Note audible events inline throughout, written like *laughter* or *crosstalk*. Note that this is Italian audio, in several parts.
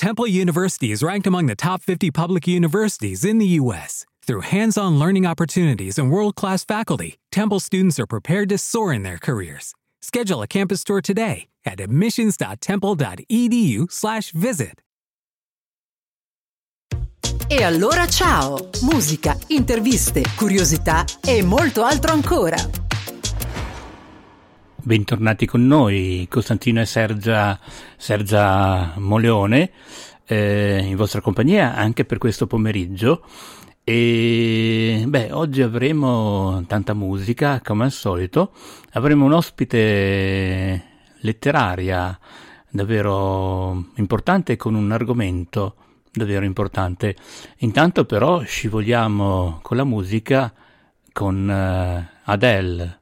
Temple University is ranked among the top 50 public universities in the U.S. Through hands on learning opportunities and world class faculty, Temple students are prepared to soar in their careers. Schedule a campus tour today at admissions.temple.edu/slash visit. E allora ciao! Musica, interviste, curiosità e molto altro ancora. Bentornati con noi, Costantino e Sergia, Sergia Moleone, eh, in vostra compagnia anche per questo pomeriggio. E beh, oggi avremo tanta musica, come al solito. Avremo un ospite letteraria davvero importante con un argomento davvero importante. Intanto però scivoliamo con la musica con uh, Adele.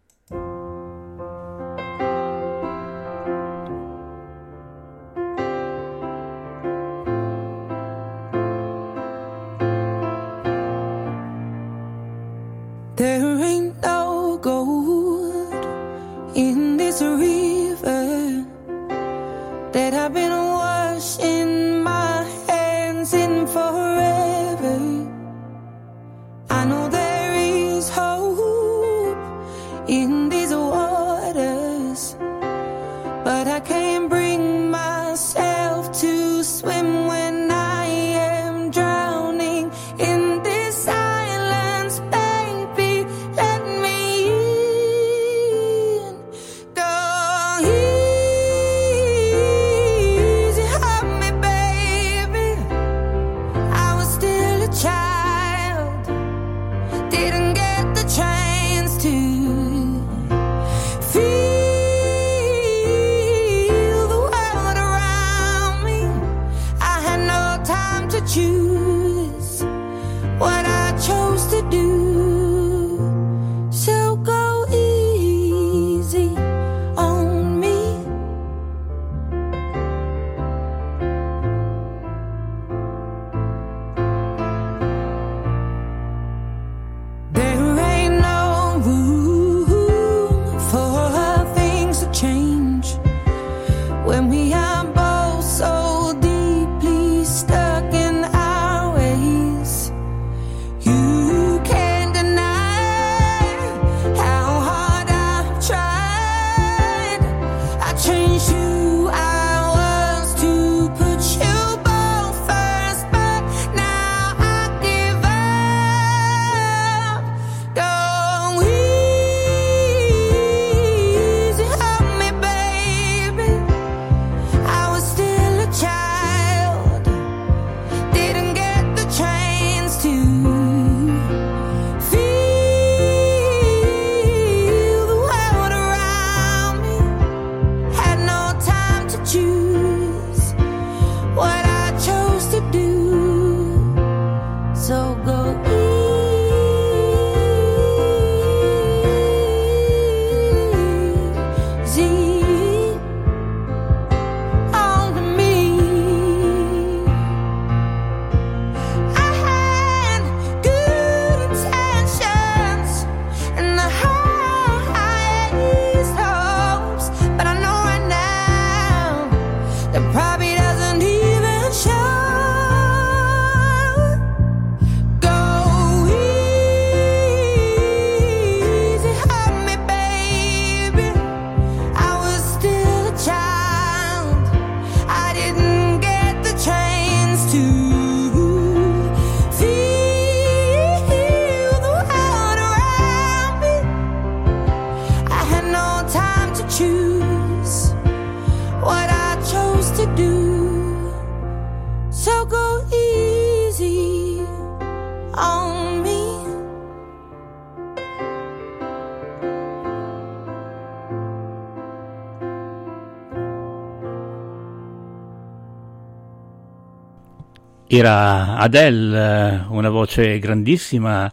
Era Adele, una voce grandissima,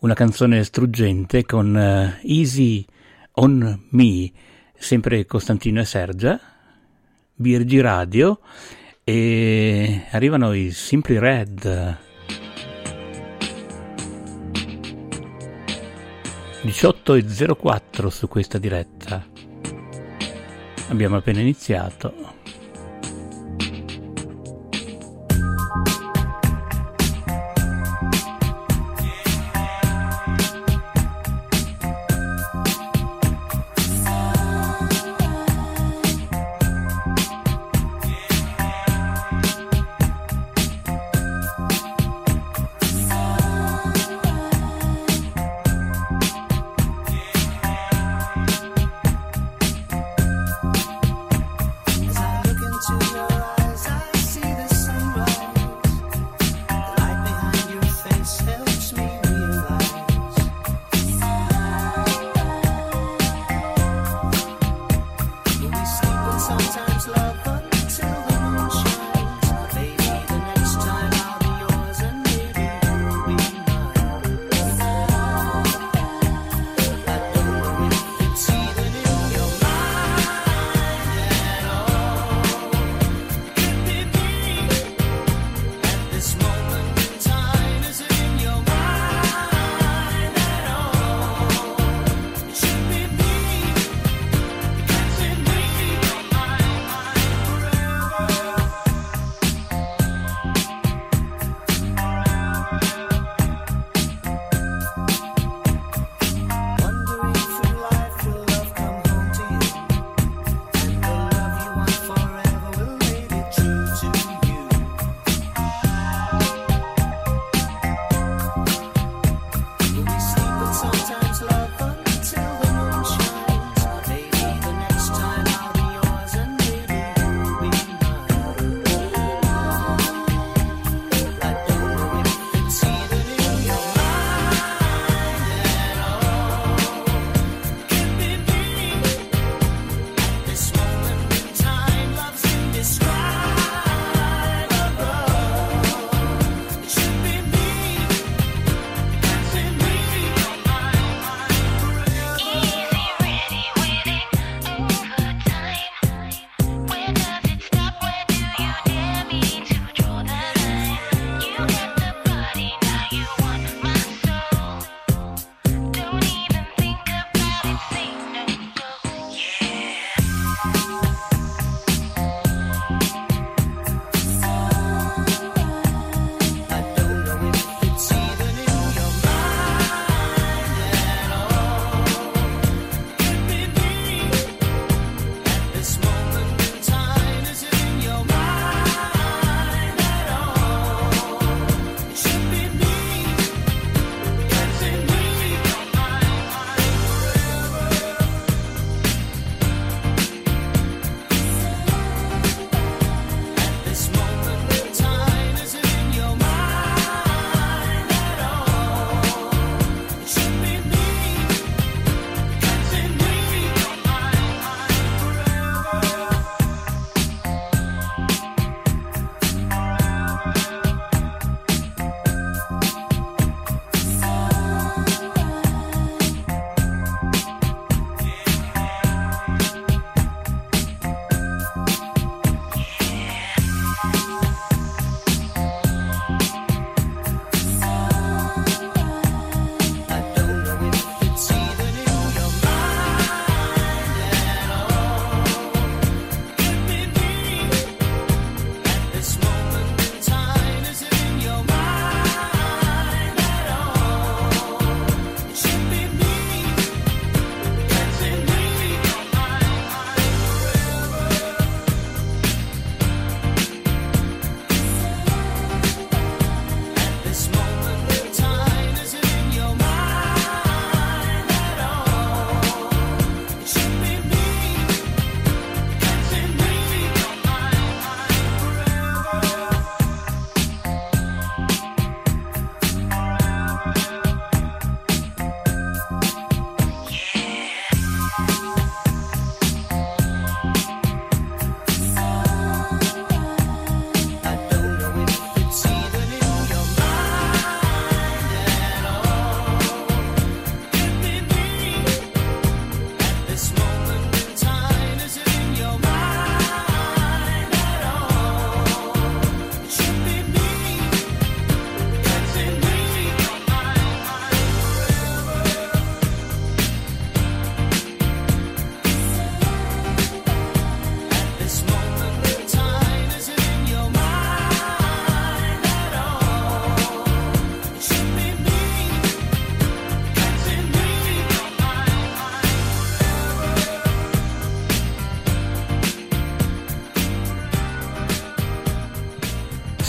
una canzone struggente con uh, Easy on Me, sempre Costantino e Sergia, Birgi Radio e arrivano i Simply Red. 18 e 04 su questa diretta. Abbiamo appena iniziato.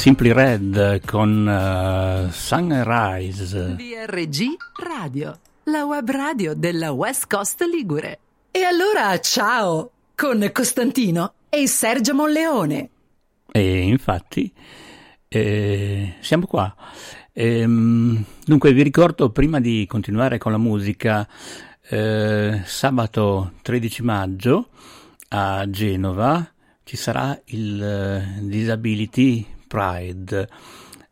Simply Red con uh, Sunrise. DRG Radio, la web radio della West Coast Ligure. E allora ciao con Costantino e Sergio Monleone. E infatti eh, siamo qua. Ehm, dunque vi ricordo prima di continuare con la musica eh, sabato 13 maggio a Genova ci sarà il uh, Disability Pride.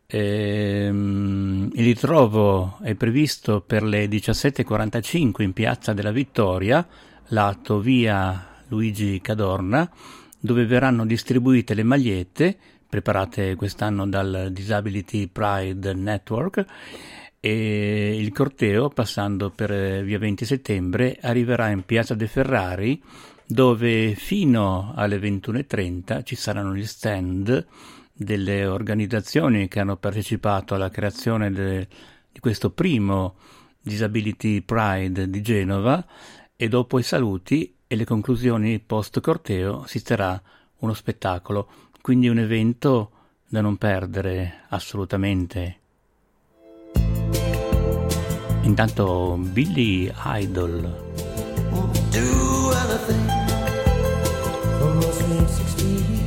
Ehm, il ritrovo è previsto per le 17.45 in Piazza della Vittoria, lato via Luigi Cadorna, dove verranno distribuite le magliette preparate quest'anno dal Disability Pride Network e il corteo, passando per via 20 settembre, arriverà in Piazza De Ferrari dove fino alle 21.30 ci saranno gli stand delle organizzazioni che hanno partecipato alla creazione de, di questo primo Disability Pride di Genova e dopo i saluti e le conclusioni post corteo si terrà uno spettacolo, quindi un evento da non perdere assolutamente. Intanto Billy Idol. Do anything for sweet 16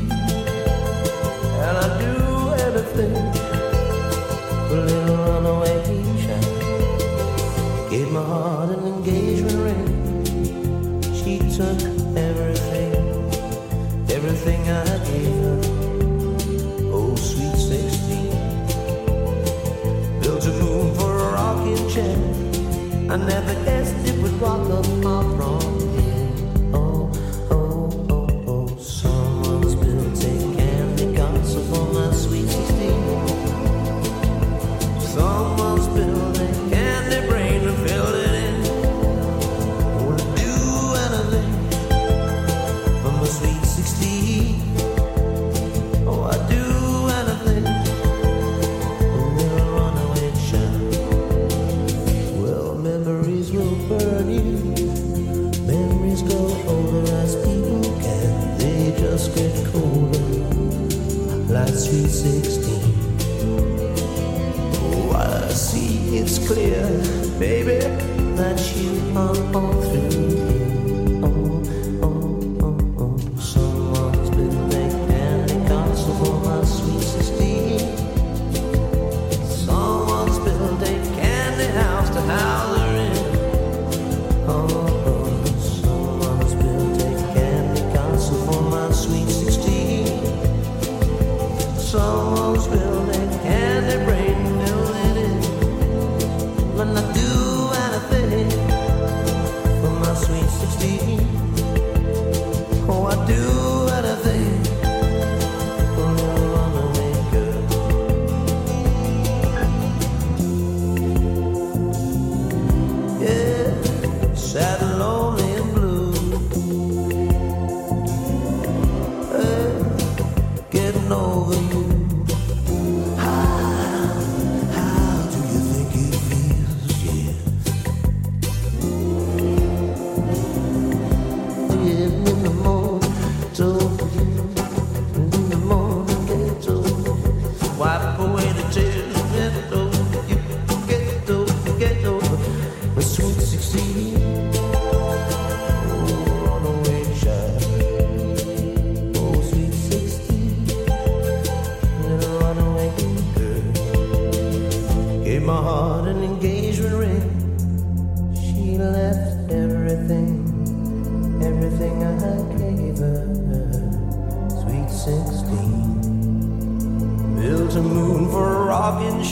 I never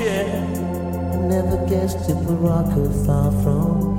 I never guessed if a rock could fall from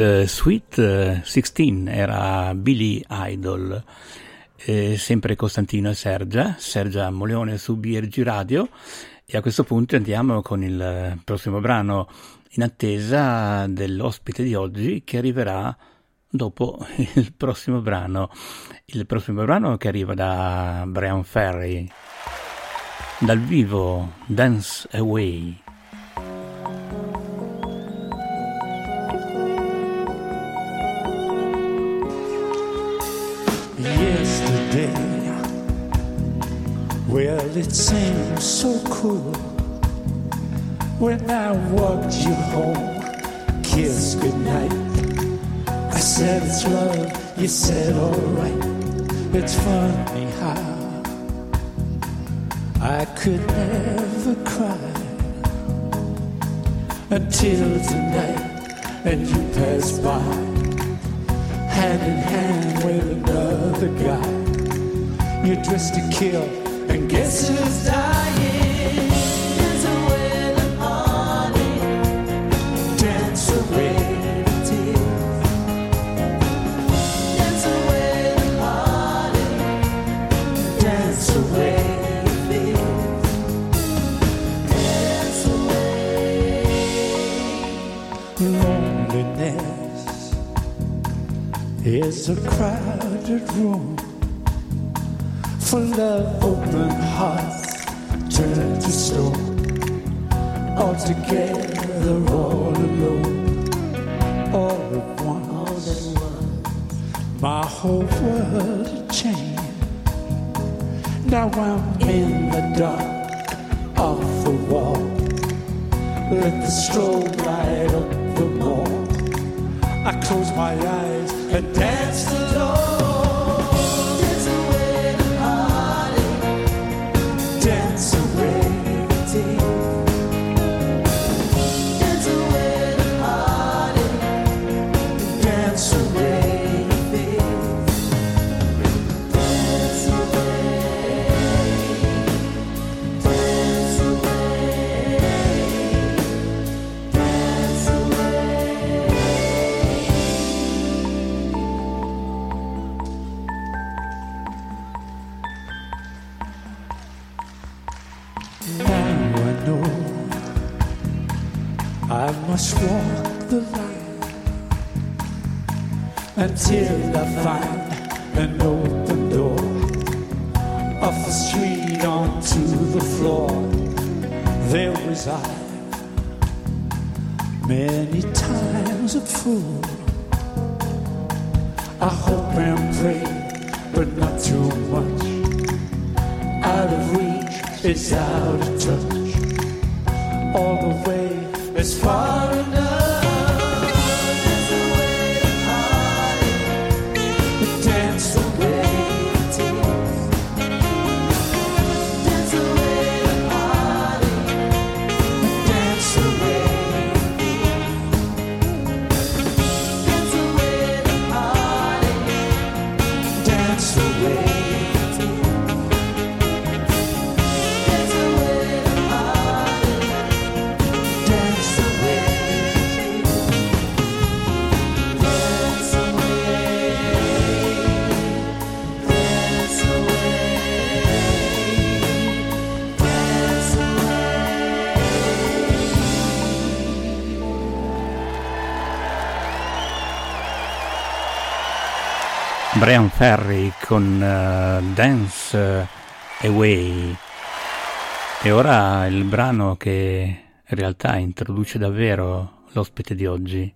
uh, Sweet 16 era Billy Idol. Eh, sempre Costantino e Sergia, Sergia Moleone su BRG Radio e a questo punto andiamo con il prossimo brano in attesa dell'ospite di oggi che arriverà dopo *laughs* il prossimo brano. Il prossimo brano che arriva da Brian Ferry dal vivo Dance Away. Yesterday, well, it seemed so cool when I walked you home, kiss goodnight. I said it's love, you said alright. It's funny how I could never cry until tonight and you passed by hand in hand with another guy. You're dressed to kill and guess who's dying? Dance away the dance away the. Dance away the. Loneliness is a crowded room full of open hearts turned to stone. All together, all alone, all at once. My whole world changed. Now I'm in the dark off the wall. Let the strobe light up the wall. I close my eyes and dance alone. Walk the line until I find an open door off the street onto the floor. There was I, many times a fool. I hope and pray, but not too much out of reach, it's out of touch. All the way is far Brian Ferry con uh, Dance Away. E ora il brano che in realtà introduce davvero l'ospite di oggi.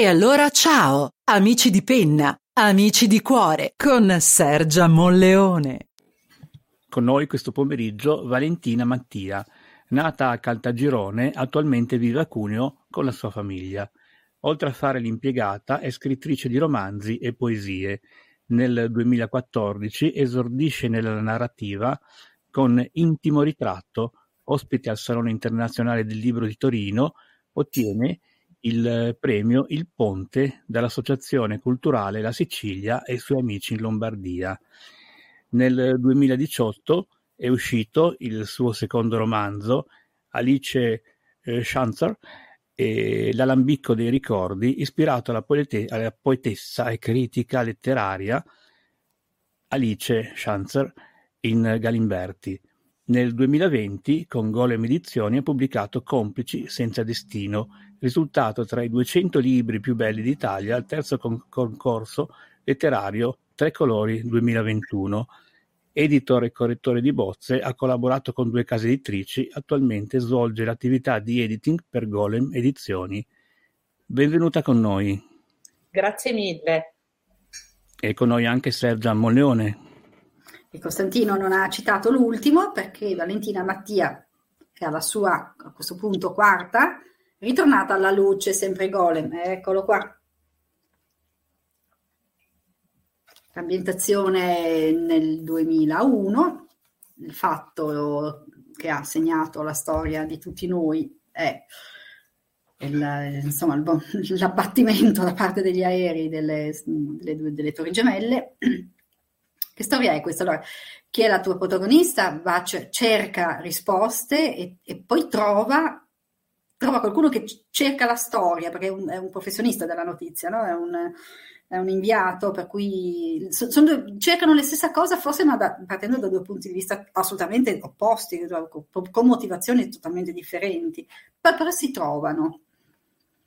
E allora ciao, amici di penna, amici di cuore, con Sergia Molleone. Con noi questo pomeriggio Valentina Mattia, nata a Caltagirone, attualmente vive a Cuneo con la sua famiglia. Oltre a fare l'impiegata, è scrittrice di romanzi e poesie. Nel 2014 esordisce nella narrativa con Intimo ritratto, ospite al Salone internazionale del libro di Torino, ottiene il premio Il Ponte dall'Associazione Culturale La Sicilia e i suoi amici in Lombardia. Nel 2018 è uscito il suo secondo romanzo, Alice eh, Schanzer, eh, L'alambicco dei ricordi, ispirato alla, poete- alla, poetessa e critica letteraria Alice Schanzer in Galimberti. Nel 2020, con Golem Edizioni, ha pubblicato Complici senza destino, risultato tra i duecento libri più belli d'Italia al terzo concorso letterario Tre Colori 2021. Editor e correttore di bozze, ha collaborato con due case editrici, attualmente svolge l'attività di editing per Golem Edizioni. Benvenuta con noi. Grazie mille. E con noi anche Sergia Molleone. E Costantino non ha citato l'ultimo perché Valentina Mattia, che ha la sua a questo punto quarta, ritornata alla luce, sempre Golem, eccolo qua. Ambientazione nel 2001, il fatto che ha segnato la storia di tutti noi è il, insomma, il, l'abbattimento da parte degli aerei delle, delle, delle torri gemelle che storia è questa? Allora, chi è la tua protagonista va, cerca risposte e, e poi trova, trova, qualcuno che cerca la storia, perché è un, è un professionista della notizia, no? è, un, è, un, inviato, per cui so, due, cercano la stessa cosa, forse ma da, partendo da due punti di vista assolutamente opposti, con, con motivazioni totalmente differenti, poi però si trovano.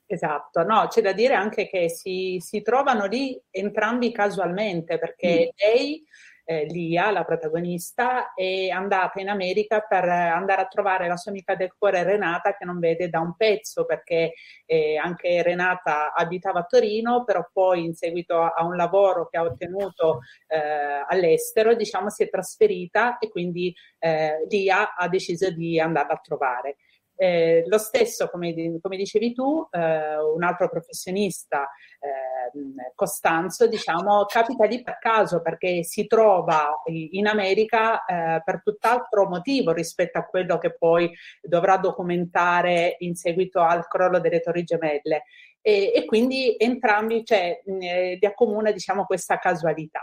Esatto, no, c'è da dire anche che si, si trovano lì entrambi casualmente, perché mm. lei, eh, Lia, la protagonista, è andata in America per andare a trovare la sua amica del cuore Renata che non vede da un pezzo, perché eh, anche Renata abitava a Torino, però poi in seguito a un lavoro che ha ottenuto eh, all'estero, diciamo, si è trasferita e quindi eh, Lia ha deciso di andarla a trovare. Eh, lo stesso, come, come dicevi tu, eh, un altro professionista, eh, Costanzo, diciamo, capita lì per caso perché si trova in America eh, per tutt'altro motivo rispetto a quello che poi dovrà documentare in seguito al crollo delle Torri Gemelle. E, e quindi entrambi, cioè, li accomuna diciamo, questa casualità.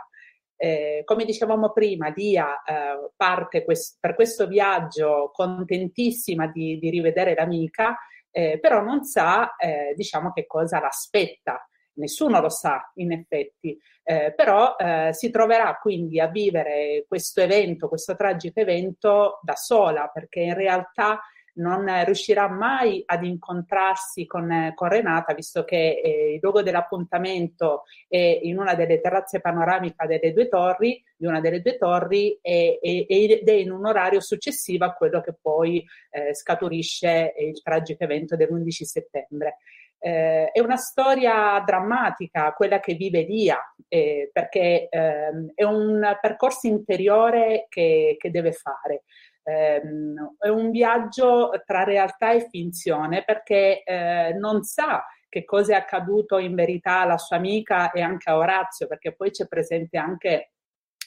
Eh, come dicevamo prima, Dia eh, parte quest- per questo viaggio contentissima di, di rivedere l'amica, eh, però non sa, eh, diciamo, che cosa l'aspetta. Nessuno lo sa, in effetti, eh, però eh, si troverà quindi a vivere questo evento, questo tragico evento da sola, perché in realtà non riuscirà mai ad incontrarsi con, con Renata, visto che eh, il luogo dell'appuntamento è in una delle terrazze panoramiche delle due torri, di una delle due torri, e, e, ed è in un orario successivo a quello che poi eh, scaturisce il tragico evento dell'11 settembre. Eh, è una storia drammatica, quella che vive Lia, eh, perché ehm, è un percorso interiore che, che deve fare ehm, è un viaggio tra realtà e finzione perché eh, non sa che cosa è accaduto in verità alla sua amica e anche a Orazio, perché poi c'è presente anche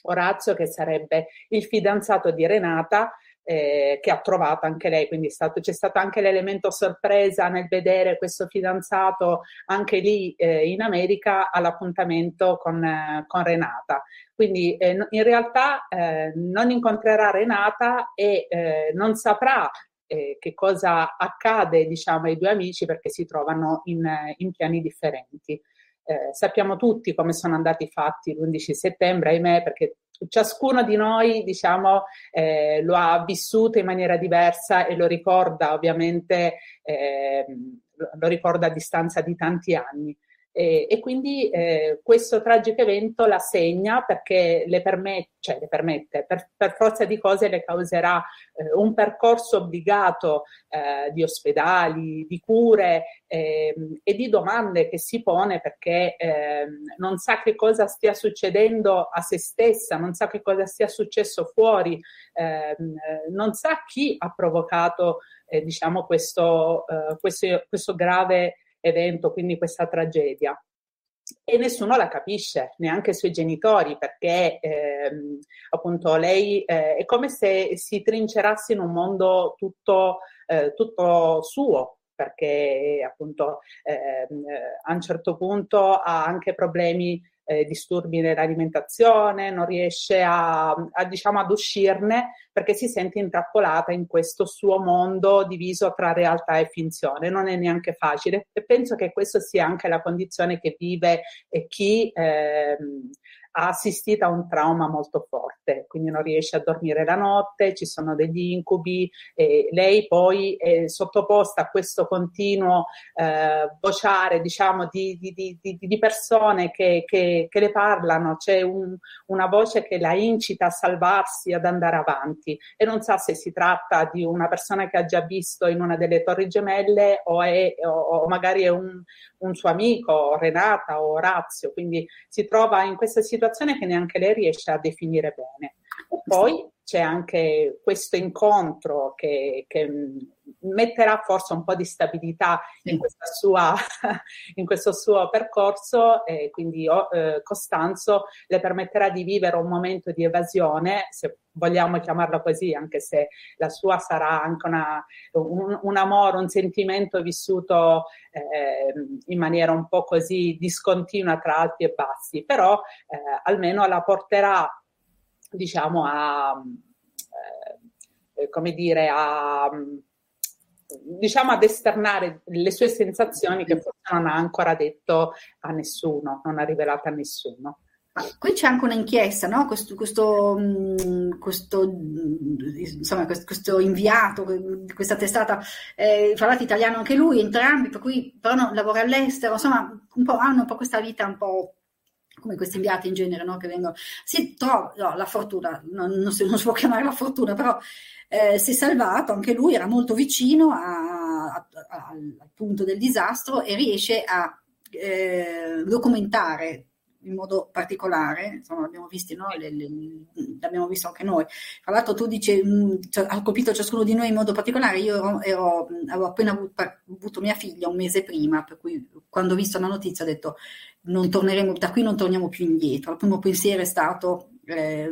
Orazio che sarebbe il fidanzato di Renata eh, che ha trovato anche lei, quindi stato, c'è stato anche l'elemento sorpresa nel vedere questo fidanzato anche lì eh, in America all'appuntamento con, eh, con Renata. Quindi eh, in realtà eh, non incontrerà Renata e eh, non saprà che cosa accade diciamo, ai due amici perché si trovano in, in piani differenti. Sappiamo tutti come sono andati i fatti l'11 settembre, ahimè, perché ciascuno di noi, diciamo, eh, lo ha vissuto in maniera diversa e lo ricorda ovviamente, eh, lo ricorda a distanza di tanti anni. E, e quindi eh, questo tragico evento la segna perché le permette, cioè le permette per, per forza di cose le causerà eh, un percorso obbligato eh, di ospedali, di cure ehm, e di domande che si pone perché ehm, non sa che cosa stia succedendo a se stessa, non sa che cosa sia successo fuori, ehm, non sa chi ha provocato eh, diciamo questo, eh, questo, questo grave evento, quindi questa tragedia. E nessuno la capisce, neanche i suoi genitori, perché ehm, appunto lei eh, è come se si trincerasse in un mondo tutto, eh, tutto suo, perché appunto ehm, a un certo punto ha anche problemi eh, disturbi nell'alimentazione, non riesce a, a, diciamo, ad uscirne perché si sente intrappolata in questo suo mondo diviso tra realtà e finzione. Non è neanche facile e penso che questa sia anche la condizione che vive chi eh, ha assistito a un trauma molto forte, quindi non riesce a dormire la notte, ci sono degli incubi e lei poi è sottoposta a questo continuo eh, vociare diciamo, di, di, di, di persone che, che, che, le parlano, c'è un, una voce che la incita a salvarsi, ad andare avanti. E non sa se si tratta di una persona che ha già visto in una delle torri gemelle o, è, o, o magari è un, un suo amico, Renata o Orazio, quindi si trova in questa situazione che neanche lei riesce a definire bene. E poi c'è anche questo incontro che, che metterà forse un po' di stabilità in, sua, *laughs* in questo suo percorso e quindi eh, Costanzo le permetterà di vivere un momento di evasione, se vogliamo chiamarlo così, anche se la sua sarà anche una, un, un, amore, un sentimento vissuto eh, in maniera un po' così discontinua tra alti e bassi, però eh, almeno la porterà diciamo a, eh, come dire, a diciamo ad esternare le sue sensazioni che forse non ha ancora detto a nessuno, non ha rivelato a nessuno. Qui c'è anche un'inchiesta, no? questo, questo, mm, questo, mm, insomma, questo, inviato questa testata, eh, fra l'altro italiano anche lui, entrambi, per cui però no, lavora all'estero, insomma, un po', hanno un po' questa vita un po' come questi inviati in genere, no? che vengono, si trova, no, la fortuna, non, non, si, non, si, può chiamare la fortuna, però eh, si è salvato, anche lui era molto vicino a, a, al punto del disastro e riesce a eh, documentare in modo particolare, insomma l'abbiamo, visto, no? le, le, l'abbiamo visto anche noi. Tra l'altro tu dici, mh, cioè, ha colpito ciascuno di noi in modo particolare, io ero, ero, avevo appena avuto, avuto, mia figlia un mese prima, per cui quando ho visto la notizia ho detto non torneremo, da qui non torniamo più indietro. Il primo pensiero è stato eh,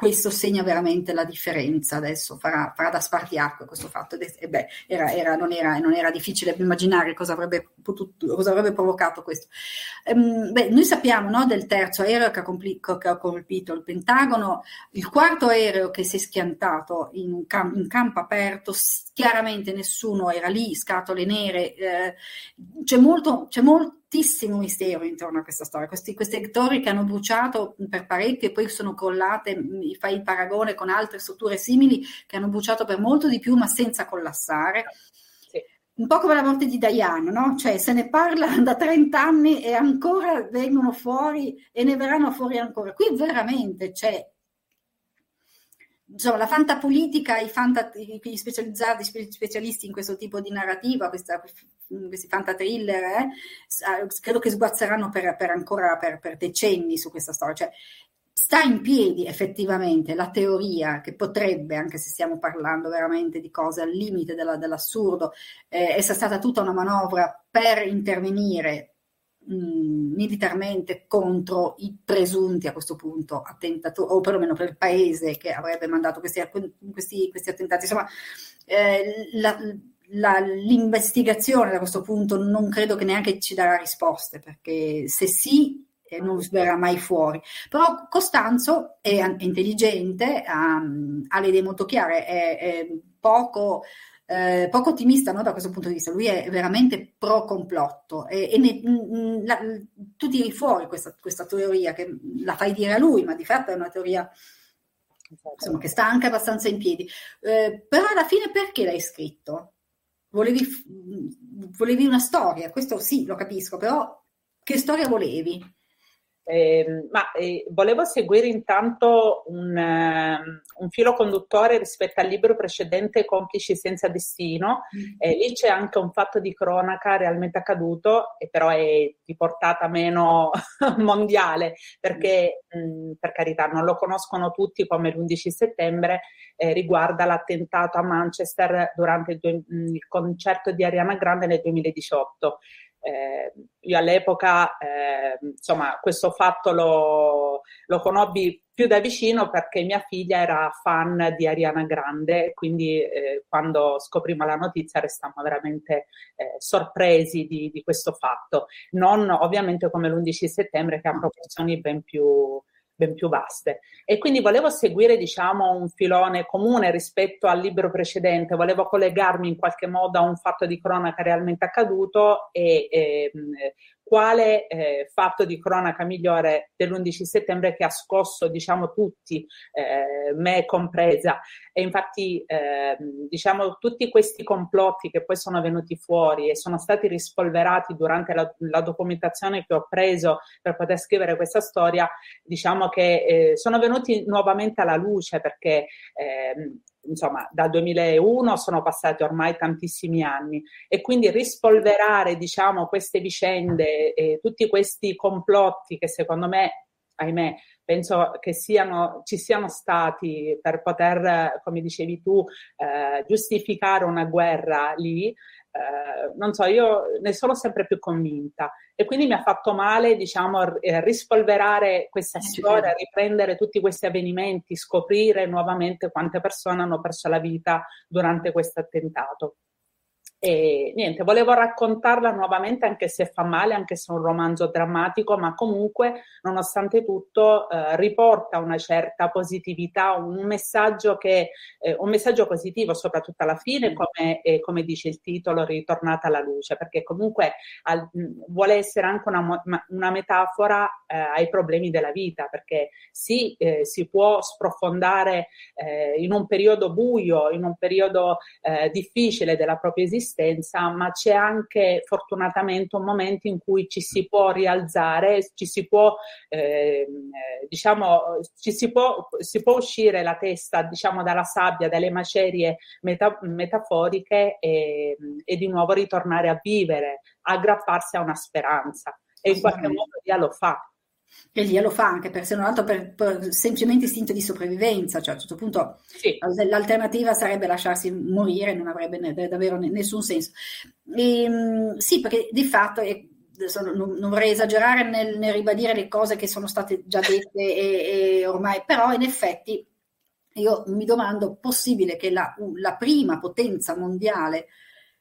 questo segna veramente la differenza adesso, farà, farà da spartiacque questo fatto. E beh, era, era, non, era, non, era, difficile immaginare cosa avrebbe, potuto, cosa avrebbe provocato questo. Ehm, beh, noi sappiamo no, del terzo aereo che ha, compli- che ha, colpito il Pentagono, il quarto aereo che si è schiantato in, cam- in campo aperto, chiaramente nessuno era lì, scatole nere, eh, c'è molto... C'è molto tantissimo mistero intorno a questa storia. Questi, queste torri che hanno bruciato per parecchio e poi sono crollate, fai il paragone con altre strutture simili che hanno bruciato per molto di più ma senza collassare. Un po' come la morte di Diana, no? Cioè se ne parla *laughs* da 30 anni e ancora vengono fuori e ne verranno fuori ancora. Qui veramente c'è insomma, la fantapolitica, i, fanta, gli specializzati, specialisti in questo tipo di narrativa, questa, questi fantatriller, eh, credo che sguazzeranno per, per ancora per, per, decenni su questa storia. Cioè, sta in piedi effettivamente la teoria che potrebbe, anche se stiamo parlando veramente di cose al limite della, dell'assurdo, eh, essere stata tutta una manovra per intervenire mh, militarmente contro i presunti a questo punto attentatori, o perlomeno per il paese che avrebbe mandato questi, questi, questi attentati. Insomma, eh, la, la, l'investigazione da questo punto non credo che neanche ci darà risposte, perché se sì eh, non verrà mai fuori. Però Costanzo è, intelligente, ha, ha, le idee molto chiare, è, è poco eh, poco ottimista no, da questo punto di vista, lui è veramente pro complotto e, e ne, la, tu tiri fuori questa, questa, teoria che la fai dire a lui, ma di fatto è una teoria insomma, che sta anche abbastanza in piedi. Eh, però alla fine perché l'hai scritto? Volevi, volevi una storia, questo sì, lo capisco, però che storia volevi? Eh, ma eh, volevo seguire intanto un, uh, un, filo conduttore rispetto al libro precedente Complici senza destino. Mm. Eh, lì c'è anche un fatto di cronaca realmente accaduto, e però è di portata meno *laughs* mondiale, perché mh, mm, per carità non lo conoscono tutti come l'11 settembre, eh, riguarda l'attentato a Manchester durante il, il concerto di Ariana Grande nel 2018. Eh, io all'epoca, eh, insomma, questo fatto lo, lo, conobbi più da vicino perché mia figlia era fan di Ariana Grande, quindi eh, quando scoprimmo la notizia restammo veramente eh, sorpresi di, di, questo fatto. Non ovviamente come l'11 settembre che ha proporzioni ben più, ben più vaste. E quindi volevo seguire, diciamo, un filone comune rispetto al libro precedente, volevo collegarmi in qualche modo a un fatto di cronaca realmente accaduto e, e quale eh, fatto di cronaca migliore dell'11 settembre che ha scosso, diciamo, tutti, eh, me compresa. E infatti, eh, diciamo, tutti questi complotti che poi sono venuti fuori e sono stati rispolverati durante la, la documentazione che ho preso per poter scrivere questa storia, diciamo che eh, sono venuti nuovamente alla luce perché ehm, insomma, dal 2001 sono passati ormai tantissimi anni. E quindi rispolverare, diciamo, queste vicende e tutti questi complotti che secondo me, ahimè, penso che siano, ci siano stati per poter, come dicevi tu, eh, giustificare una guerra lì, eh, non so, io ne sono sempre più convinta e quindi mi ha fatto male, diciamo, eh, rispolverare questa eh, storia, riprendere tutti questi avvenimenti, scoprire nuovamente quante persone hanno perso la vita durante questo attentato. E niente, volevo raccontarla nuovamente, anche se fa male, anche se è un romanzo drammatico, ma comunque, nonostante tutto, eh, riporta una certa positività, un messaggio, che, eh, un messaggio positivo, soprattutto alla fine, come, eh, come dice il titolo, Ritornata alla luce, perché comunque al, vuole essere anche una, una metafora eh, ai problemi della vita, perché sì, eh, si può sprofondare eh, in un periodo buio, in un periodo difficile della propria esistenza, resistenza, ma c'è anche fortunatamente un momento in cui ci si può rialzare, ci si può, eh, diciamo, ci si può, si può uscire la testa, diciamo, dalla sabbia, dalle macerie meta- metaforiche e, e di nuovo ritornare a vivere, aggrapparsi a una speranza. E in qualche modo Dio lo fa e glielo fa anche per se non altro per, per, semplicemente istinto di sopravvivenza, cioè a un certo punto sì. l'alternativa sarebbe lasciarsi morire, non avrebbe ne, davvero nessun senso. E, ehm, sì, perché di fatto, e non, non, vorrei esagerare nel, nel, ribadire le cose che sono state già dette e, e ormai, però in effetti io mi domando, possibile che la, la prima potenza mondiale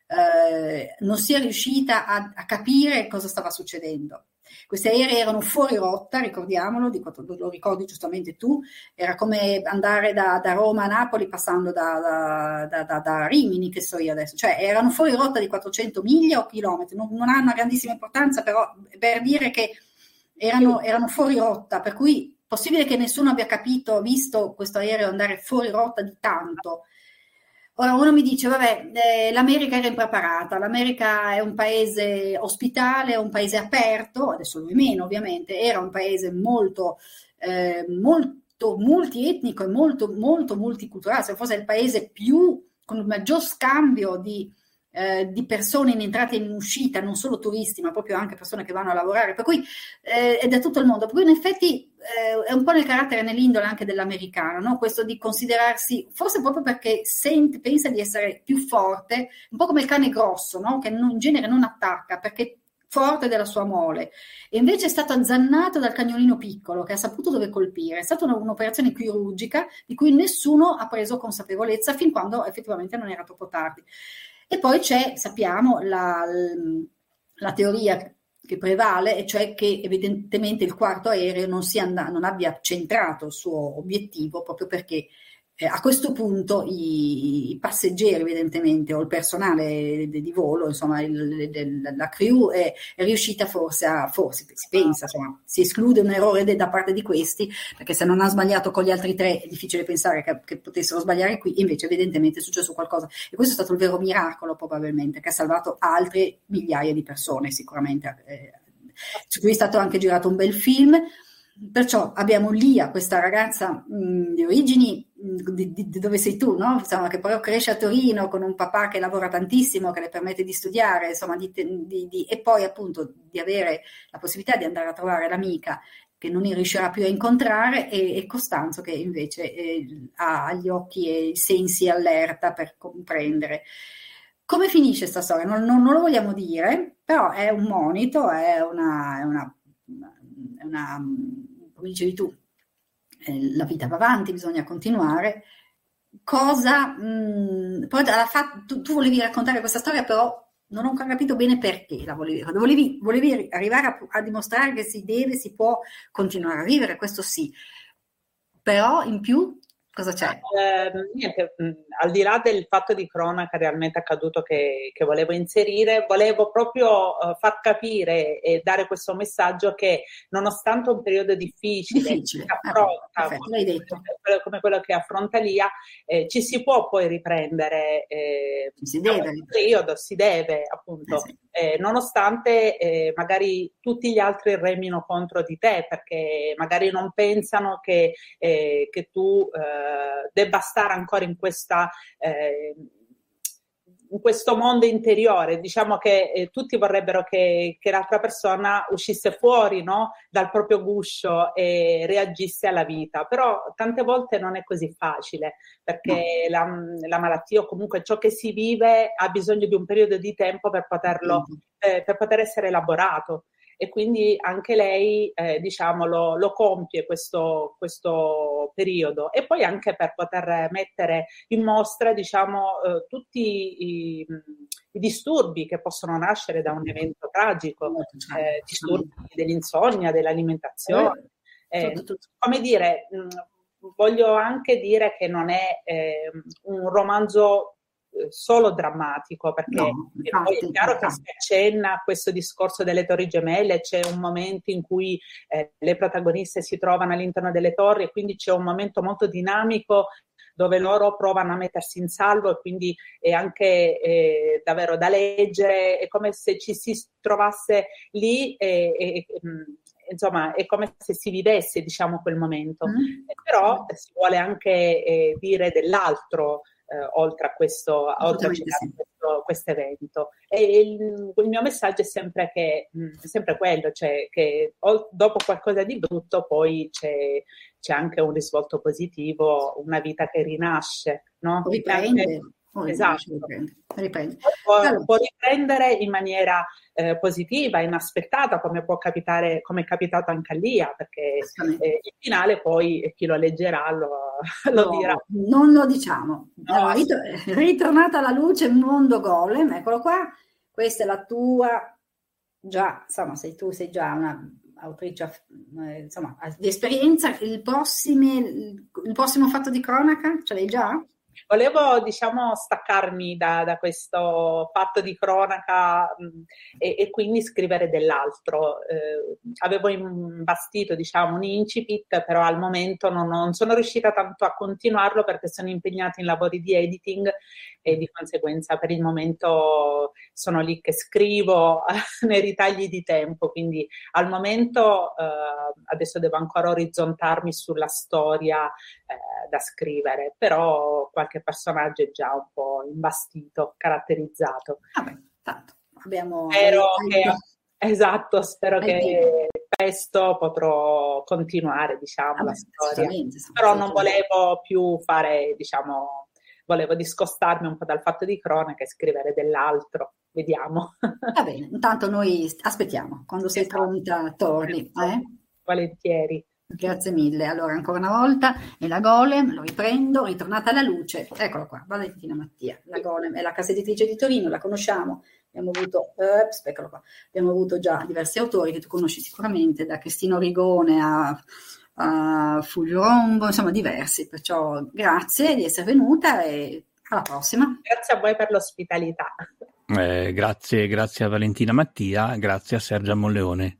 eh, non sia riuscita a, a capire cosa stava succedendo? Questi aerei erano fuori rotta, ricordiamolo, lo ricordi giustamente tu, era come andare da, da Roma a Napoli passando da, da, da, Rimini, che so io adesso, cioè erano fuori rotta di 400 miglia o chilometri, non, non ha una grandissima importanza, però per dire che erano, erano fuori rotta, per cui possibile che nessuno abbia capito, visto questo aereo andare fuori rotta di tanto. Ora uno mi dice, vabbè, eh, l'America era impreparata, l'America è un paese ospitale, è un paese aperto, adesso lui meno ovviamente, era un paese molto, eh, molto multietnico e molto, molto multiculturale, se fosse il paese più, con il maggior scambio di eh, di persone in entrata e in uscita, non solo turisti, ma proprio anche persone che vanno a lavorare, per cui eh, è da tutto il mondo. Per cui in effetti eh, è un po' nel carattere, nell'indole anche dell'americano, no? questo di considerarsi, forse proprio perché sente, pensa di essere più forte, un po' come il cane grosso, no? che non, in genere non attacca, perché forte della sua mole e invece è stato azzannato dal cagnolino piccolo che ha saputo dove colpire. È stata un'operazione chirurgica di cui nessuno ha preso consapevolezza fin quando effettivamente non era troppo tardi. E poi c'è, sappiamo, la, la teoria che prevale, e cioè che evidentemente il quarto aereo non, and- non abbia centrato il suo obiettivo proprio perché eh, a questo punto i, i, passeggeri evidentemente o il personale di, di volo, insomma il, del, la crew è, riuscita forse a, forse si pensa, insomma si esclude un errore de, da parte di questi perché se non ha sbagliato con gli altri tre è difficile pensare che, che, potessero sbagliare qui, invece evidentemente è successo qualcosa e questo è stato il vero miracolo probabilmente che ha salvato altre migliaia di persone sicuramente. Eh, su cui è stato anche girato un bel film. Perciò abbiamo Lia, questa ragazza mh, di origini di, di, di, dove sei tu, no? insomma, che poi cresce a Torino con un papà che lavora tantissimo, che le permette di studiare, insomma, e poi appunto di avere la possibilità di andare a trovare l'amica che non riuscirà più a incontrare, e, e Costanzo che invece eh, ha gli occhi e i sensi allerta per comprendere. Come finisce questa storia? Non, non, non, lo vogliamo dire, però è un monito, è una, è una, è una come dicevi tu, eh, la vita va avanti, bisogna continuare. Cosa, mh, poi fa, tu, tu, volevi raccontare questa storia, però non ho ancora capito bene perché la volevi. Volevi, volevi arrivare a, a dimostrare che si deve, si può continuare a vivere, questo sì. Però in più Cosa c'è? Eh, niente, mh, al di là del fatto di cronaca realmente accaduto che, che volevo inserire, volevo proprio uh, far capire e dare questo messaggio che nonostante un periodo difficile, difficile. Ah, affronta, ah, come, come, quello che affronta Lia, eh, ci si può poi riprendere. Eh, si deve. Un periodo, si deve appunto. Eh, sì. Eh, nonostante eh, magari tutti gli altri remino contro di te perché magari non pensano che, eh, che tu eh, debba stare ancora in questa eh, in questo mondo interiore, diciamo che eh, tutti vorrebbero che, che, l'altra persona uscisse fuori no? dal proprio guscio e reagisse alla vita, però tante volte non è così facile perché no. la, la, malattia o comunque ciò che si vive ha bisogno di un periodo di tempo per poterlo, eh, per poter essere elaborato e quindi anche lei eh, diciamo, lo, lo, compie questo, questo, periodo e poi anche per poter mettere in mostra diciamo, eh, tutti i, i, disturbi che possono nascere da un evento tragico, certo. eh, disturbi dell'insonnia, dell'alimentazione. Eh, come dire, mh, voglio anche dire che non è eh, un romanzo eh, solo drammatico perché no, infatti, poi è chiaro infatti. che si accenna a questo discorso delle torri gemelle, c'è un momento in cui eh, le protagoniste si trovano all'interno delle torri e quindi c'è un momento molto dinamico dove loro provano a mettersi in salvo e quindi è anche eh, davvero da leggere, è come se ci si trovasse lì e, e, mm, insomma è come se si vivesse diciamo quel momento, mm. però si vuole anche eh, dire dell'altro eh, oltre a questo, oltre a questo, questo, evento. E il, il, mio messaggio è sempre, che, mh, sempre quello, cioè che o, dopo qualcosa di brutto poi c'è, c'è, anche un risvolto positivo, una vita che rinasce, no? Riprende. Oh, esatto. Riprende. Può, allora. può, riprendere in maniera eh, positiva, inaspettata, come può capitare, come è capitato anche a Lia, perché eh, il finale poi chi lo leggerà lo, *laughs* lo no, dirà. Non lo diciamo. No, allora, ritor- ritornata alla luce, mondo golem, eccolo qua. Questa è la tua, già, insomma, sei tu, sei già una autrice eh, insomma, di esperienza. Il, prossime, il prossimo fatto di cronaca ce l'hai già? Volevo, diciamo, staccarmi da, da questo fatto di cronaca mh, e, e, quindi scrivere dell'altro. Eh, avevo imbastito, diciamo, un incipit, però al momento non, non, sono riuscita tanto a continuarlo perché sono impegnata in lavori di editing e di conseguenza per il momento sono lì che scrivo *laughs* nei ritagli di tempo, quindi al momento eh, adesso devo ancora orizzontarmi sulla storia eh, da scrivere, però qualche personaggio è già un po' imbastito, caratterizzato. Vabbè, tanto. Abbiamo... Spero che, esatto, spero che presto potrò continuare, diciamo, Vabbè, la storia. Però non volevo più fare, diciamo, volevo discostarmi un po' dal fatto di cronaca e scrivere dell'altro. Vediamo. *laughs* Va bene, intanto noi aspettiamo, quando sei esatto. pronta torni. Eh? Volentieri. Grazie mille. Allora, ancora una volta, è la Golem, lo riprendo, ritornata alla luce. Eccolo qua, Valentina Mattia. La Golem è la casa editrice di Torino, la conosciamo. Abbiamo avuto, ups, eccolo qua. Abbiamo avuto già diversi autori che tu conosci sicuramente, da Cristino Rigone a, a Fulvio Rombo, insomma diversi. Perciò grazie di essere venuta e alla prossima. Grazie a voi per l'ospitalità. Eh, grazie, grazie a Valentina Mattia, grazie a Sergia Molleone.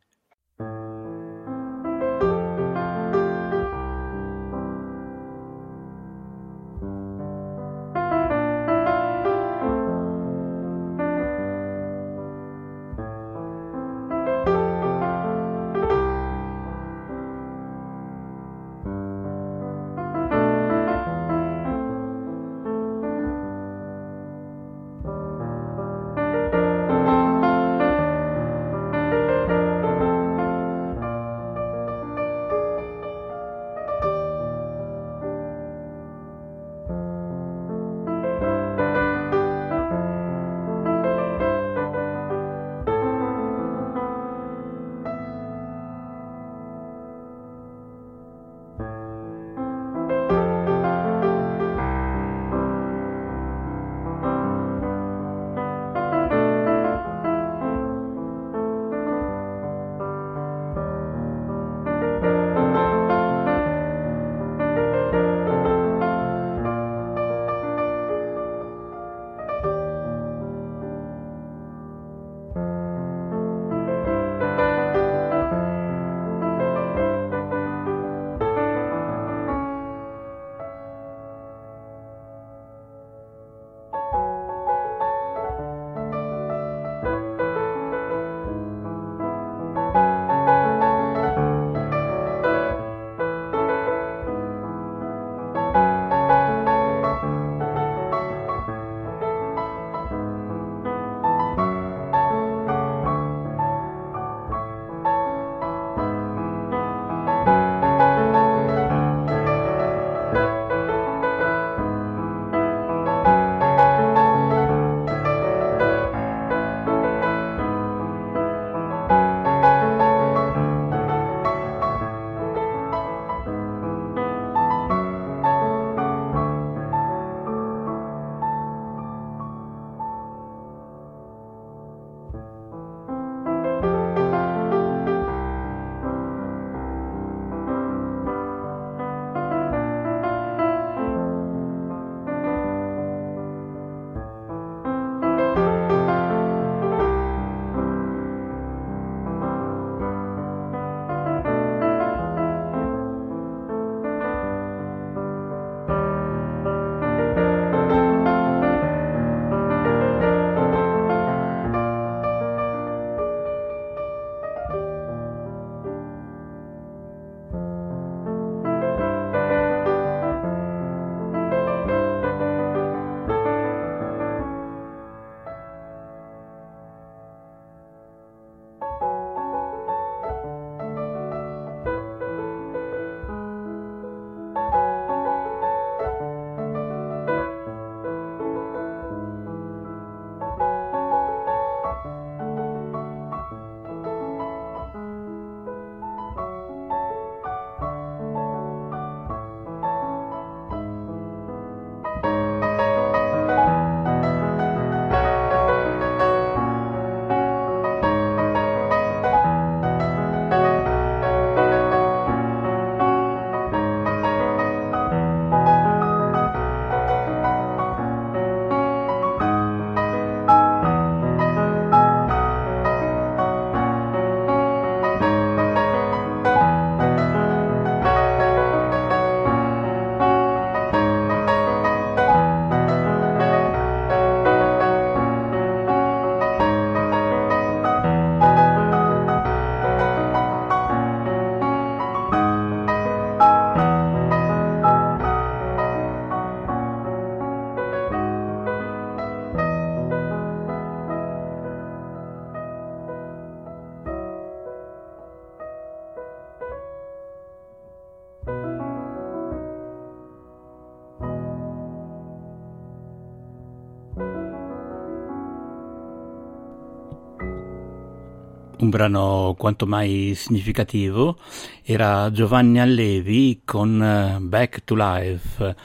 Un brano quanto mai significativo, era Giovanni Allevi con eh, Back to Life.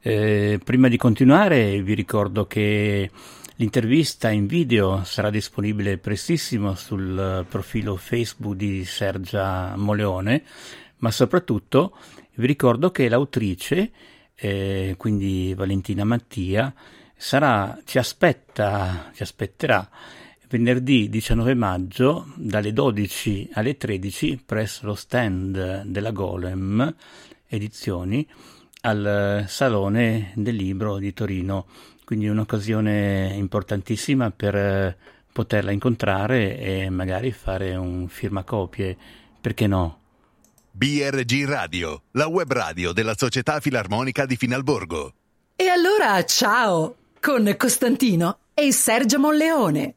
Eh, prima di continuare vi ricordo che l'intervista in video sarà disponibile prestissimo sul profilo Facebook di Sergia Moleone, ma soprattutto vi ricordo che l'autrice, eh, quindi Valentina Mattia, sarà, ci aspetta, ci aspetterà venerdì 19 maggio dalle 12 alle 13 presso lo stand della Golem Edizioni al Salone del Libro di Torino. Quindi un'occasione importantissima per poterla incontrare e magari fare un firmacopie, perché no? BRG Radio, la web radio della Società Filarmonica di Finalborgo. E allora ciao con Costantino e Sergio Monleone.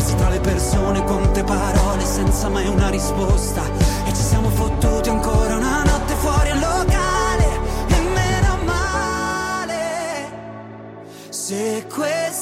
Persi tra le persone, conte parole senza mai una risposta. E ci siamo fottuti ancora una notte fuori al locale. E meno male. Se questa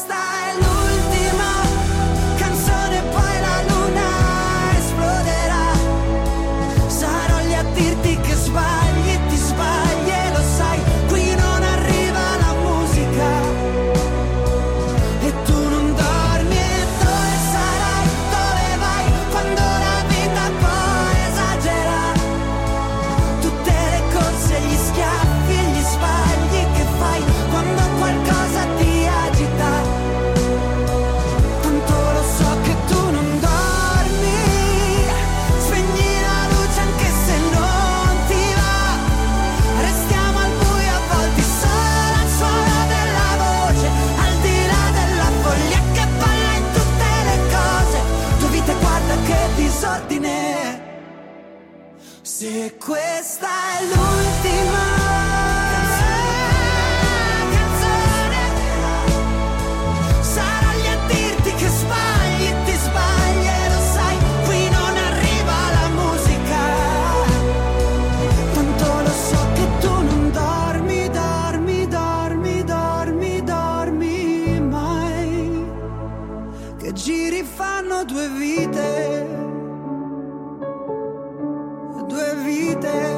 Due vite.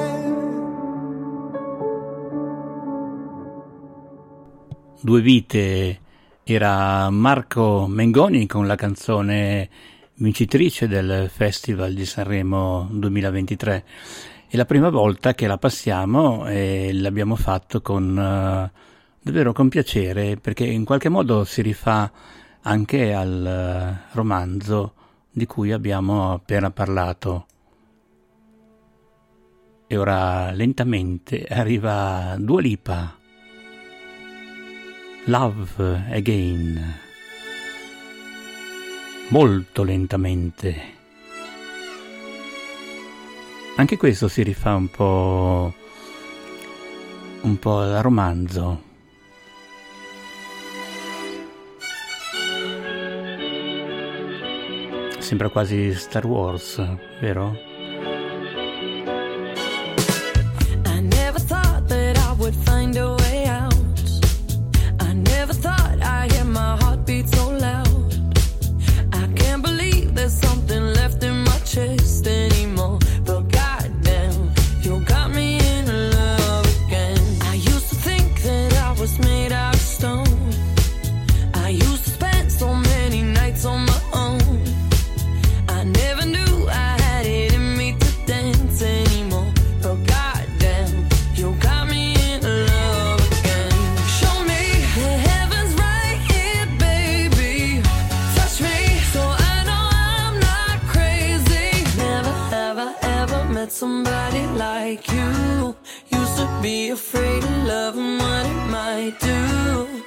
Due vite era Marco Mengoni con la canzone vincitrice del Festival di Sanremo 2023. È la prima volta che la passiamo e l'abbiamo fatto con eh, davvero con piacere perché in qualche modo si rifà anche al eh, romanzo di cui abbiamo appena parlato. E ora lentamente arriva Dua Lipa. Love Again. Molto lentamente. Anche questo si rifà un po' un po' al romanzo. Sembra quasi Star Wars, vero? Be afraid of love and what it might do.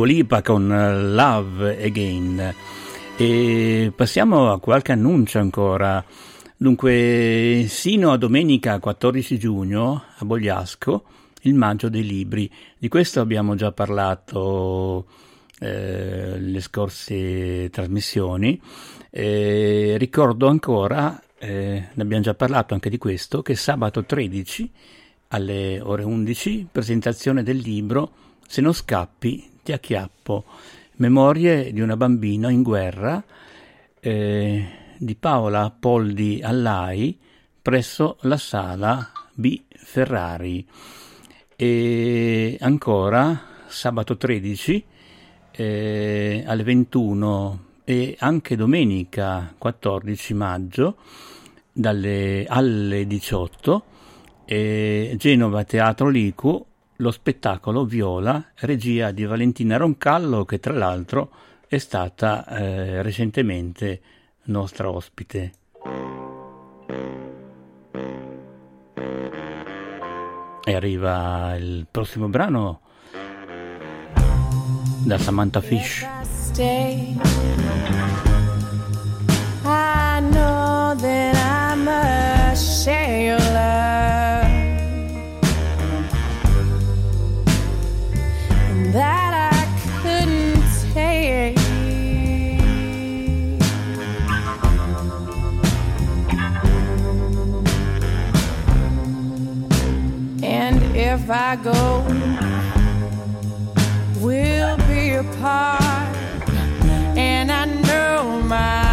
Duolipa con eh, Love Again. E passiamo a qualche annuncio ancora. Dunque, sino a domenica 14 giugno a Bogliasco, il maggio dei libri. Di questo abbiamo già parlato eh, le scorse trasmissioni. Eh, ricordo ancora, eh, ne abbiamo già parlato anche di questo, che sabato 13 alle ore 11, presentazione del libro Se non scappi a Chiappo, memorie di una bambina in guerra eh, di Paola Poldi Allai presso la sala B Ferrari. E ancora sabato 13 eh, alle 21 e anche domenica 14 maggio dalle, alle 18 eh, Genova Teatro Licu lo spettacolo Viola, regia di Valentina Roncallo, che tra l'altro è stata eh, recentemente nostra ospite. E arriva il prossimo brano da Samantha Fish. I go, we'll be apart. And I know my.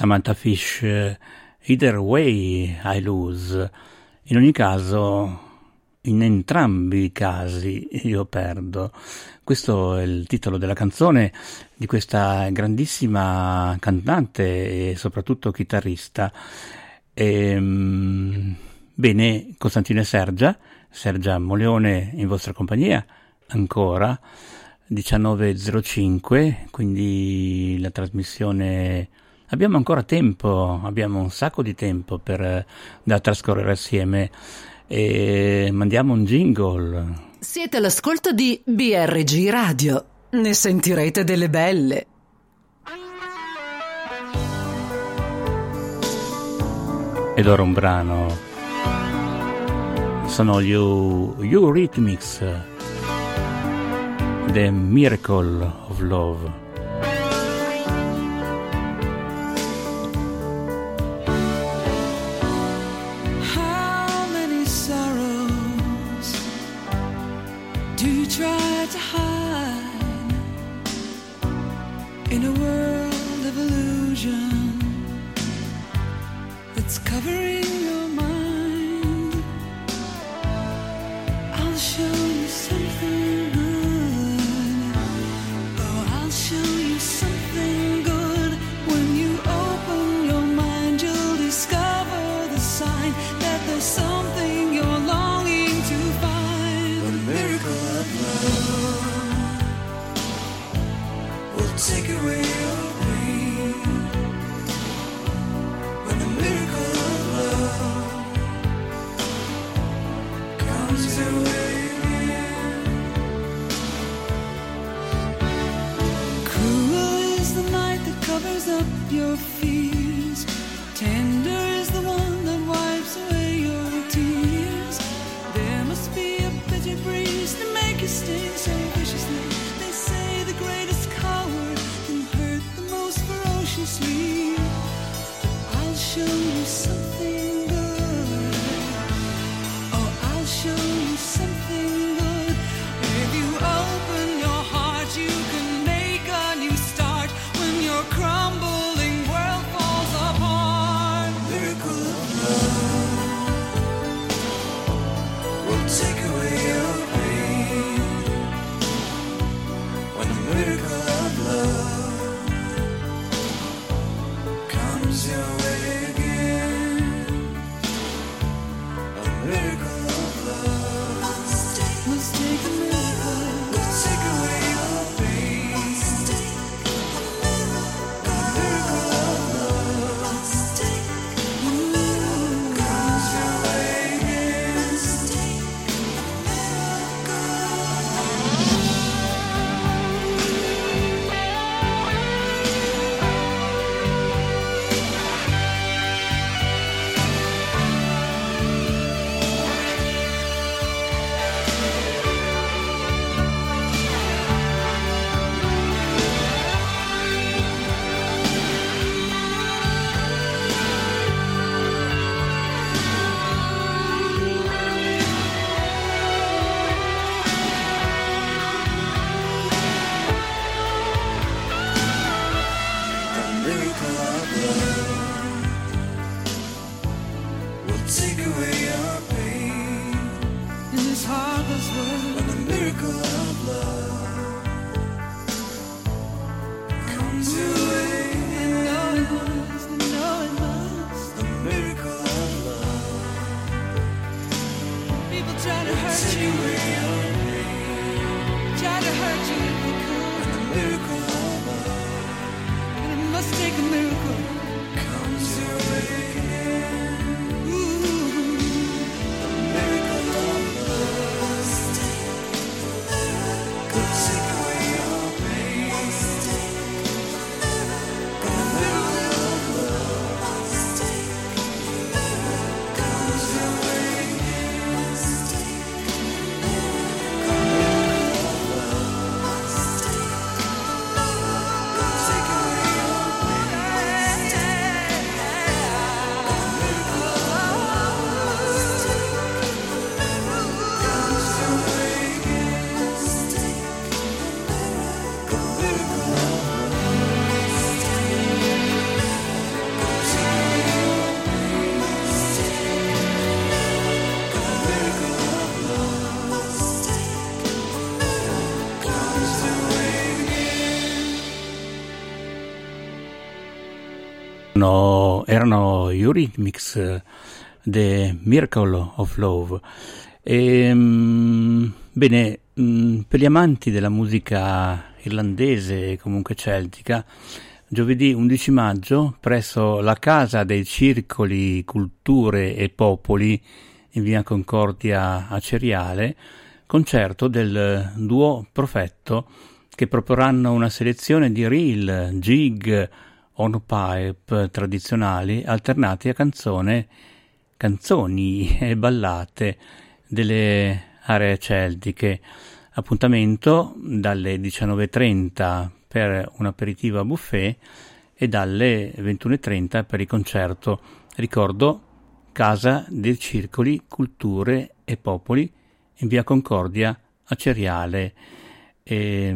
Samantha Fish, eh, Either Way I Lose. In ogni caso, in entrambi i casi io perdo. Questo è il titolo della canzone di questa grandissima cantante e soprattutto chitarrista. Ehm, bene, Costantino e Sergia, Sergia Moleone in vostra compagnia ancora. 19.05, quindi la trasmissione abbiamo ancora tempo, abbiamo un sacco di tempo per, eh, da trascorrere assieme e mandiamo un jingle. Siete all'ascolto di BRG Radio, ne sentirete delle belle. Ed ora un brano. Sono gli Eurythmics, The Miracle of Love. vision that's covering show you something. No, erano gli Eurythmics, The Miracle of Love. E, mh, bene, mh, per gli amanti della musica irlandese e comunque celtica, giovedì 11 maggio, presso la Casa dei Circoli Culture e Popoli in via Concordia a Ceriale, concerto del duo Profetto che proporranno una selezione di reel, jig, on-pipe tradizionali alternati a canzone, canzoni e ballate delle aree celtiche. Appuntamento dalle 19.30 per un aperitivo a buffet e dalle 21.30 per il concerto. Ricordo Casa dei Circoli, Culture e Popoli in via Concordia a Ceriale. E,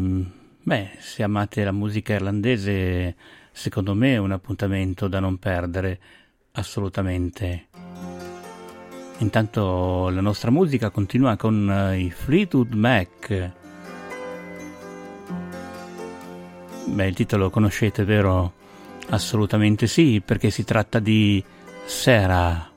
beh, se amate la musica irlandese, secondo me è un appuntamento da non perdere, assolutamente. Intanto la nostra musica continua con uh, i Fleetwood Mac. Beh, il titolo lo conoscete, vero? Assolutamente sì, perché si tratta di Sarah.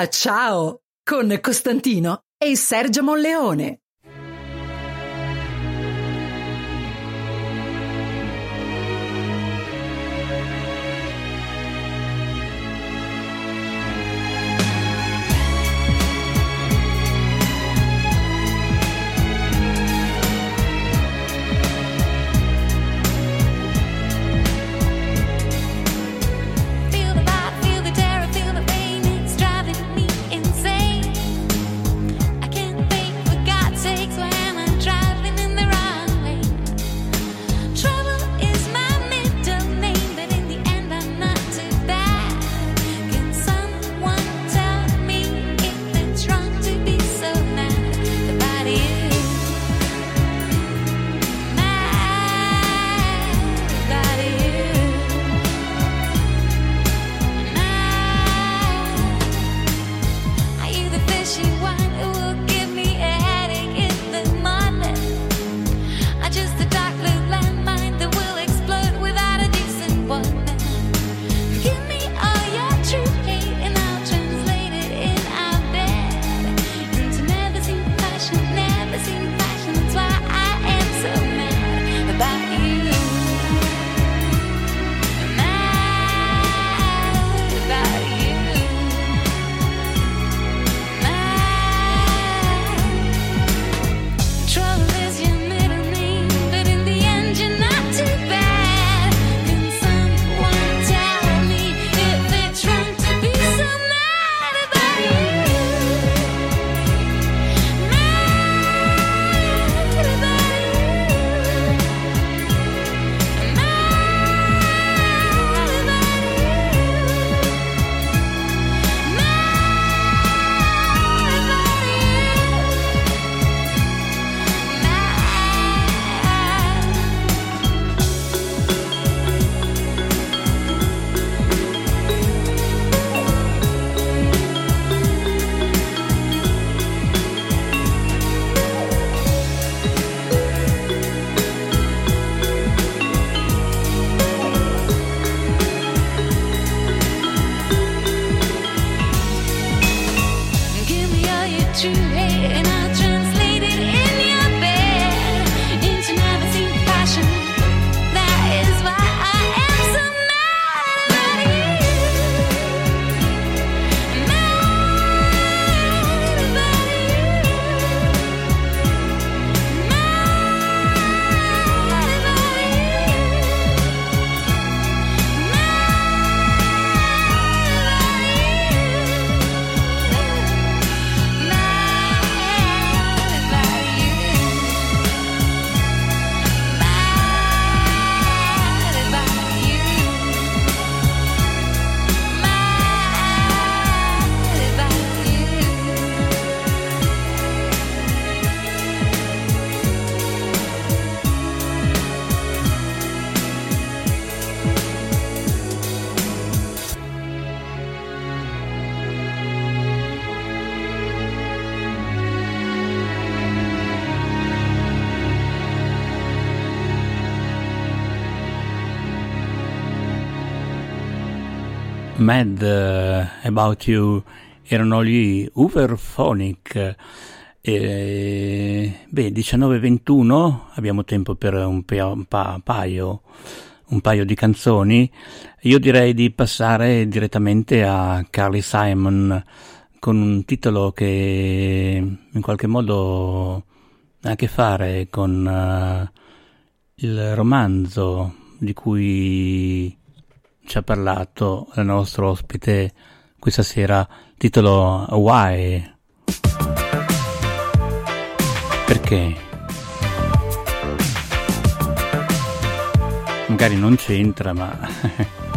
Ah, ciao con Costantino e Sergio Monleone. Mad eh, About You erano gli Uberphonic. E, beh, 19.21, abbiamo tempo per un, pa- un, pa- paio, un, paio, di canzoni. Io direi di passare direttamente a Carly Simon con un titolo che in qualche modo ha a che fare con uh, il romanzo di cui ci ha parlato il nostro ospite questa sera, titolo Why? Perché? Magari non c'entra, ma... *laughs*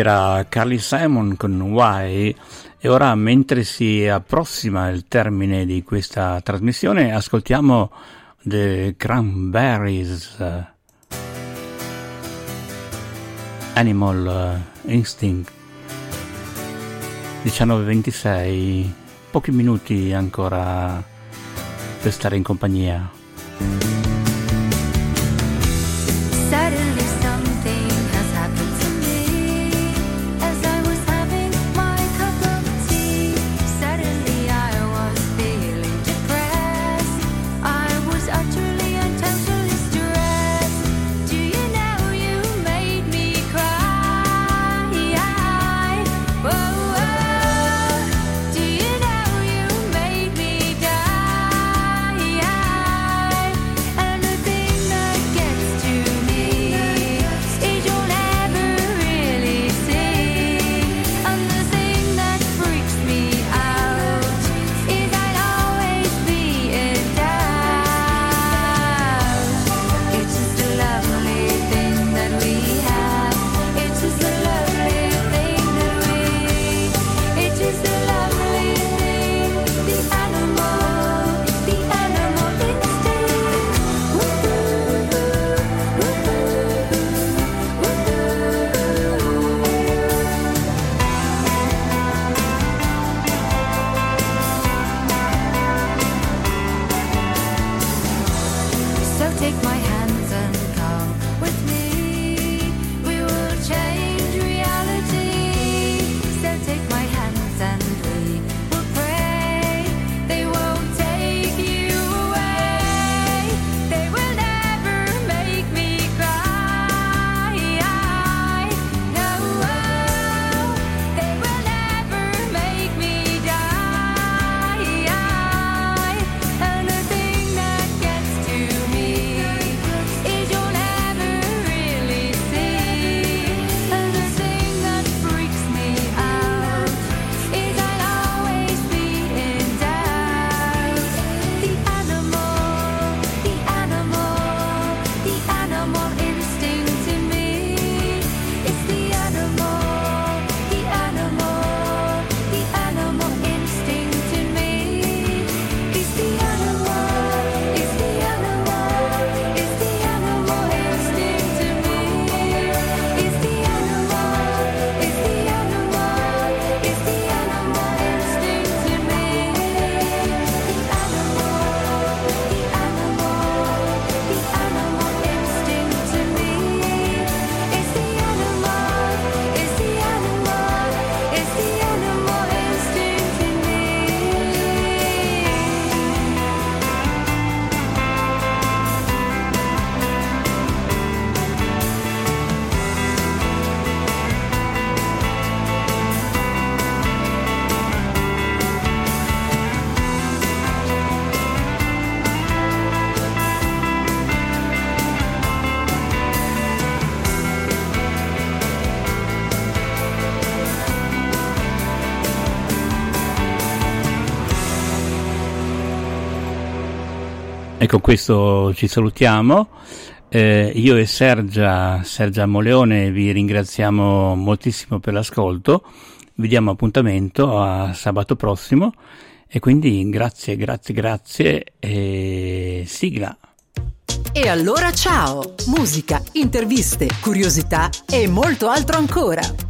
era Carly Simon con Why. E ora mentre si approssima il termine di questa trasmissione ascoltiamo The Cranberries eh, Animal eh, Instinct. 19.26 pochi minuti ancora per stare in compagnia con questo ci salutiamo. Eh, io e Sergia, Sergia Moleone vi ringraziamo moltissimo per l'ascolto. Vi diamo appuntamento a sabato prossimo e quindi grazie, grazie, grazie e sigla. E allora ciao! Musica, interviste, curiosità e molto altro ancora.